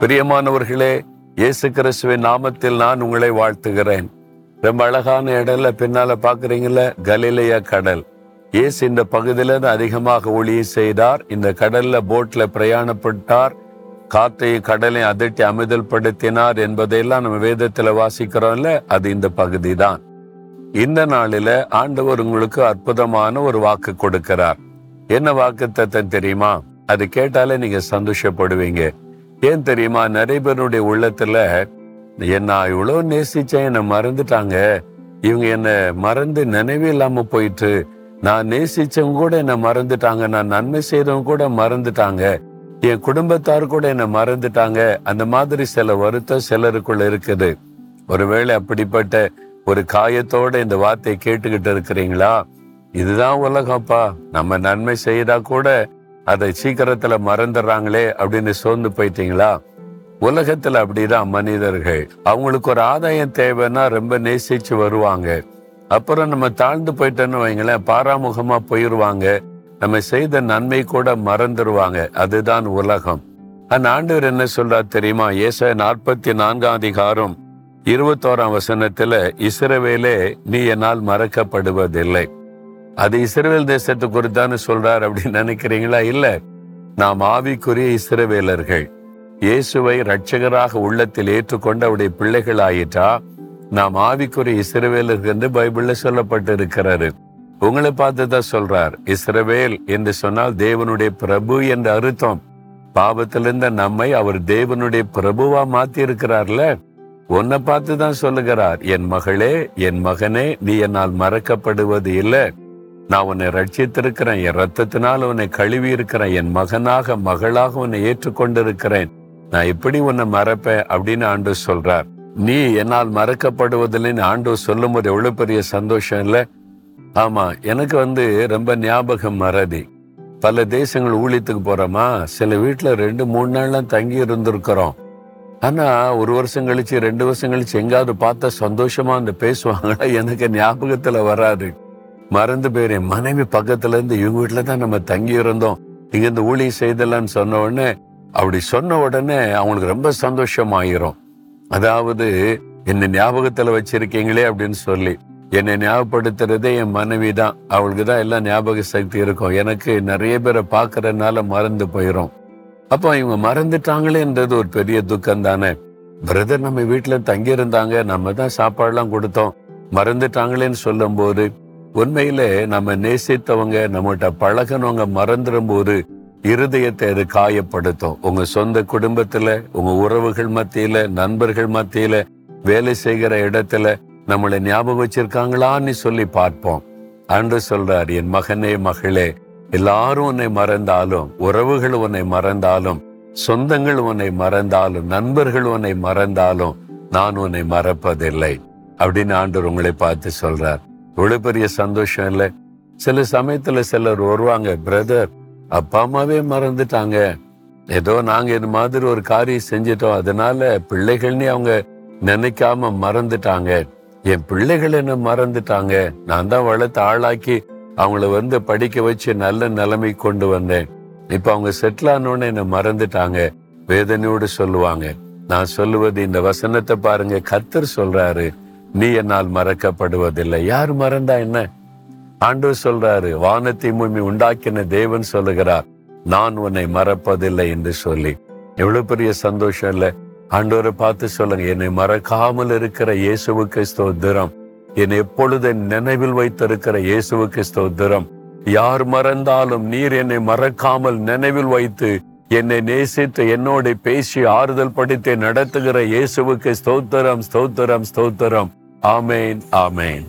பிரியமானவர்களே இயேசு கிறிஸ்துவின் நாமத்தில் நான் உங்களை வாழ்த்துகிறேன். ரொம்ப அழகான இடம்ல பின்னால பாக்குறீங்கல்ல கலிலைய கடல். இயேசு இந்த பகுதியில அதிகமாக ஒளியை செய்தார். இந்த கடல்ல போட்ல பிரயாணப்பட்டார். காற்றையும் கடலையும் அதட்டி அமிதல் படுத்தினார் என்பதையெல்லாம் நம்ம வேதத்துல வாசிக்கிறோம்ல அது இந்த பகுதி தான் இந்த நாளில ஆண்டவர் உங்களுக்கு அற்புதமான ஒரு வாக்கு கொடுக்கிறார். என்ன வாக்கு தத்தம் தெரியுமா? அது கேட்டாலே நீங்க சந்தோஷப்படுவீங்க. ஏன் தெரியுமா? நிறைய பேருடைய உள்ளத்துல என்ன இவ்வளவு நேசிச்சேன் என்னை மறந்துட்டாங்க. இவங்க என்னை மறந்து நினைவே இல்லாம போயிட்டு நான் நேசிச்சவங்க கூட என்ன மறந்துட்டாங்க. நான் நன்மை செய்தவங்க கூட மறந்துட்டாங்க. என் குடும்பத்தார் கூட என்ன மறந்துட்டாங்க. அந்த மாதிரி சில வருத்தம் சிலருக்குள்ள இருக்குது. ஒருவேளை அப்படிப்பட்ட ஒரு காயத்தோட இந்த வார்த்தையை கேட்டுக்கிட்டு இருக்கிறீங்களா? இதுதான் உலகம்ப்பா. நம்ம நன்மை செய்தா கூட அதை சீக்கிரத்துல மறந்துடுறாங்களே அப்படின்னு சோர்ந்து போயிட்டீங்களா? உலகத்துல அப்படிதான் மனிதர்கள். அவங்களுக்கு ஒரு ஆதாயம் தேவைன்னா ரொம்ப நேசிச்சு வருவாங்க. அப்புறம் நம்ம தாழ்ந்து போயிட்டோன்னு வைங்களேன் பாராமுகமா போயிருவாங்க. நம்ம செய்த நன்மை கூட மறந்துடுவாங்க. அதுதான் உலகம். அந்த ஆண்டவர் என்ன சொல்றார் தெரியுமா? ஏச நாற்பத்தி நான்காம் அதிகாரம் இருபத்தோராம் வசனத்துல இஸ்ரவேலே நீ என்னால் மறக்கப்படுவதில்லை. அது இஸ்ரவேல் தேசத்தை குறித்தான்னு சொல்றார் அப்படின்னு நினைக்கிறீங்களா? இல்ல. நாம் ஆவிக்குரிய இஸ்ரவேலர்கள் இயேசுவை ரட்சகராக உள்ளத்தில் ஏற்றுக்கொண்டு அவருடைய பிள்ளைகள் ஆயிட்டா நாம் ஆவிக்குரிய இஸ்ரவேலர்கள் என்று பைபிள்ல சொல்லப்பட்டு இருக்கிறாரு உங்களை பார்த்து தான் சொல்றார் இஸ்ரவேல் என்று சொன்னால் தேவனுடைய பிரபு என்ற அர்த்தம். பாவத்திலிருந்த நம்மை அவர் தேவனுடைய பிரபுவா மாத்தி இருக்கிறார்ல உன்னை பார்த்து தான் சொல்லுகிறார் என் மகளே என் மகனே நீ என்னால் மறக்கப்படுவது இல்லை. நான் உன்னை ரட்சித்திருக்கிறேன் என் ரத்தத்தினால் உன்னை கழுவி இருக்கிறேன் என் மகனாக மகளாக உன்னை ஏற்றுக்கொண்டிருக்கிறேன். நான் எப்படி உன்னை மறப்பேன் அப்படின்னு ஆண்டு சொல்றார். நீ என்னால் மறக்கப்படுவதில்லைன்னு ஆண்டு சொல்லும் போது எவ்வளவு பெரிய சந்தோஷம் இல்ல? ஆமா எனக்கு வந்து ரொம்ப ஞாபகம் மறதி. பல தேசங்கள் ஊழியத்துக்கு போறோமா? சில வீட்டுல ரெண்டு மூணு நாள்லாம் தங்கி இருந்திருக்கிறோம். ஆனா ஒரு வருஷம் கழிச்சு ரெண்டு வருஷம் கழிச்சு எங்காவது பார்த்தா சந்தோஷமா அந்த பேசுவாங்களா? எனக்கு ஞாபகத்துல வராது. மறந்து போயிரு. மனைவி பக்கத்துல இருந்து இவங்க வீட்டுல தான் நம்ம தங்கி இருந்தோம் இங்க இந்த ஊழி செய்தலான்னு சொன்ன உடனே அப்படி சொன்ன உடனே அவங்களுக்கு ரொம்ப சந்தோஷமாயிரும். அதாவது என்ன ஞாபகத்துல வச்சிருக்கீங்களே அப்படின்னு சொல்லி. என்னை ஞாபகப்படுத்துறதே என் மனைவி தான். அவளுக்கு தான் எல்லாம் ஞாபக சக்தி இருக்கும். எனக்கு நிறைய பேரை பாக்குறதுனால மறந்து போயிரும். அப்போ இவங்க மறந்துட்டாங்களேன்றது ஒரு பெரிய துக்கம் தானே. பிரதர் நம்ம வீட்டுல தங்கியிருந்தாங்க. நம்ம தான் சாப்பாடுலாம் கொடுத்தோம். மறந்துட்டாங்களேன்னு சொல்லும் போது உண்மையில நம்ம நேசித்தவங்க நம்மகிட்ட பழகினவங்க மறந்துடும் போது இருதயத்தை அது காயப்படுத்தும். உங்க சொந்த குடும்பத்துல உங்க உறவுகள் மத்தியில நண்பர்கள் மத்தியில வேலை செய்கிற இடத்துல நம்மளை ஞாபகம் வச்சிருக்காங்களான்னு சொல்லி பார்ப்போம். அன்று சொல்றார் என் மகனே மகளே எல்லாரும் உன்னை மறந்தாலும் உறவுகள் உன்னை மறந்தாலும் சொந்தங்கள் உன்னை மறந்தாலும் நண்பர்கள் உன்னை மறந்தாலும் நான் உன்னை மறப்பதில்லை. அப்படின்னு ஆண்டவர் உங்களை பார்த்து சொல்றார். இவ்வளவு பெரிய சந்தோஷம் இல்லை. சில சமயத்துல சிலர் வருவாங்க பிரதர் அப்பா அம்மாவே மறந்துட்டாங்க. ஏதோ நாங்க இது மாதிரி ஒரு காரியம் செஞ்சிட்டோம். அதனால பிள்ளைகள்னு அவங்க நினைக்காம மறந்துட்டாங்க. என் பிள்ளைகள் என்ன மறந்துட்டாங்க? நான் தான் வளர்த்து ஆளாக்கி அவங்கள வந்து படிக்க வச்சு நல்ல நிலைமை கொண்டு வந்தேன். இப்ப அவங்க செட்டில் ஆனோன்னு என்ன மறந்துட்டாங்க. வேதனையோடு சொல்லுவாங்க. நான் சொல்லுவது இந்த வசனத்தை பாருங்க. கத்தர் சொல்றாரு. நீ என்னால் மறக்கப்படுவதில்லை. யார் மறந்தா என்ன? ஆண்டு சொல்றாரு வானத்தை மூமி உண்டாக்கின தேவன் சொல்லுகிறார் நான் உன்னை மறப்பதில்லை என்று சொல்லி. எவ்வளவு பெரிய சந்தோஷம் இல்ல? ஆண்டோரை பார்த்து சொல்லுங்க என்னை மறக்காமல் இருக்கிற இயேசுவுக்கு ஸ்தோத்திரம். என்னை எப்பொழுது நினைவில் வைத்திருக்கிற இயேசுவுக்கு ஸ்தோத்திரம். யார் மறந்தாலும் நீர் என்னை மறக்காமல் நினைவில் வைத்து என்னை நேசித்து என்னோட பேசி ஆறுதல் படித்து நடத்துகிற இயேசுவுக்கு ஸ்தோத்திரம் ஸ்தோத்திரம் ஸ்தோத்திரம். ஆமேன் ஆமேன்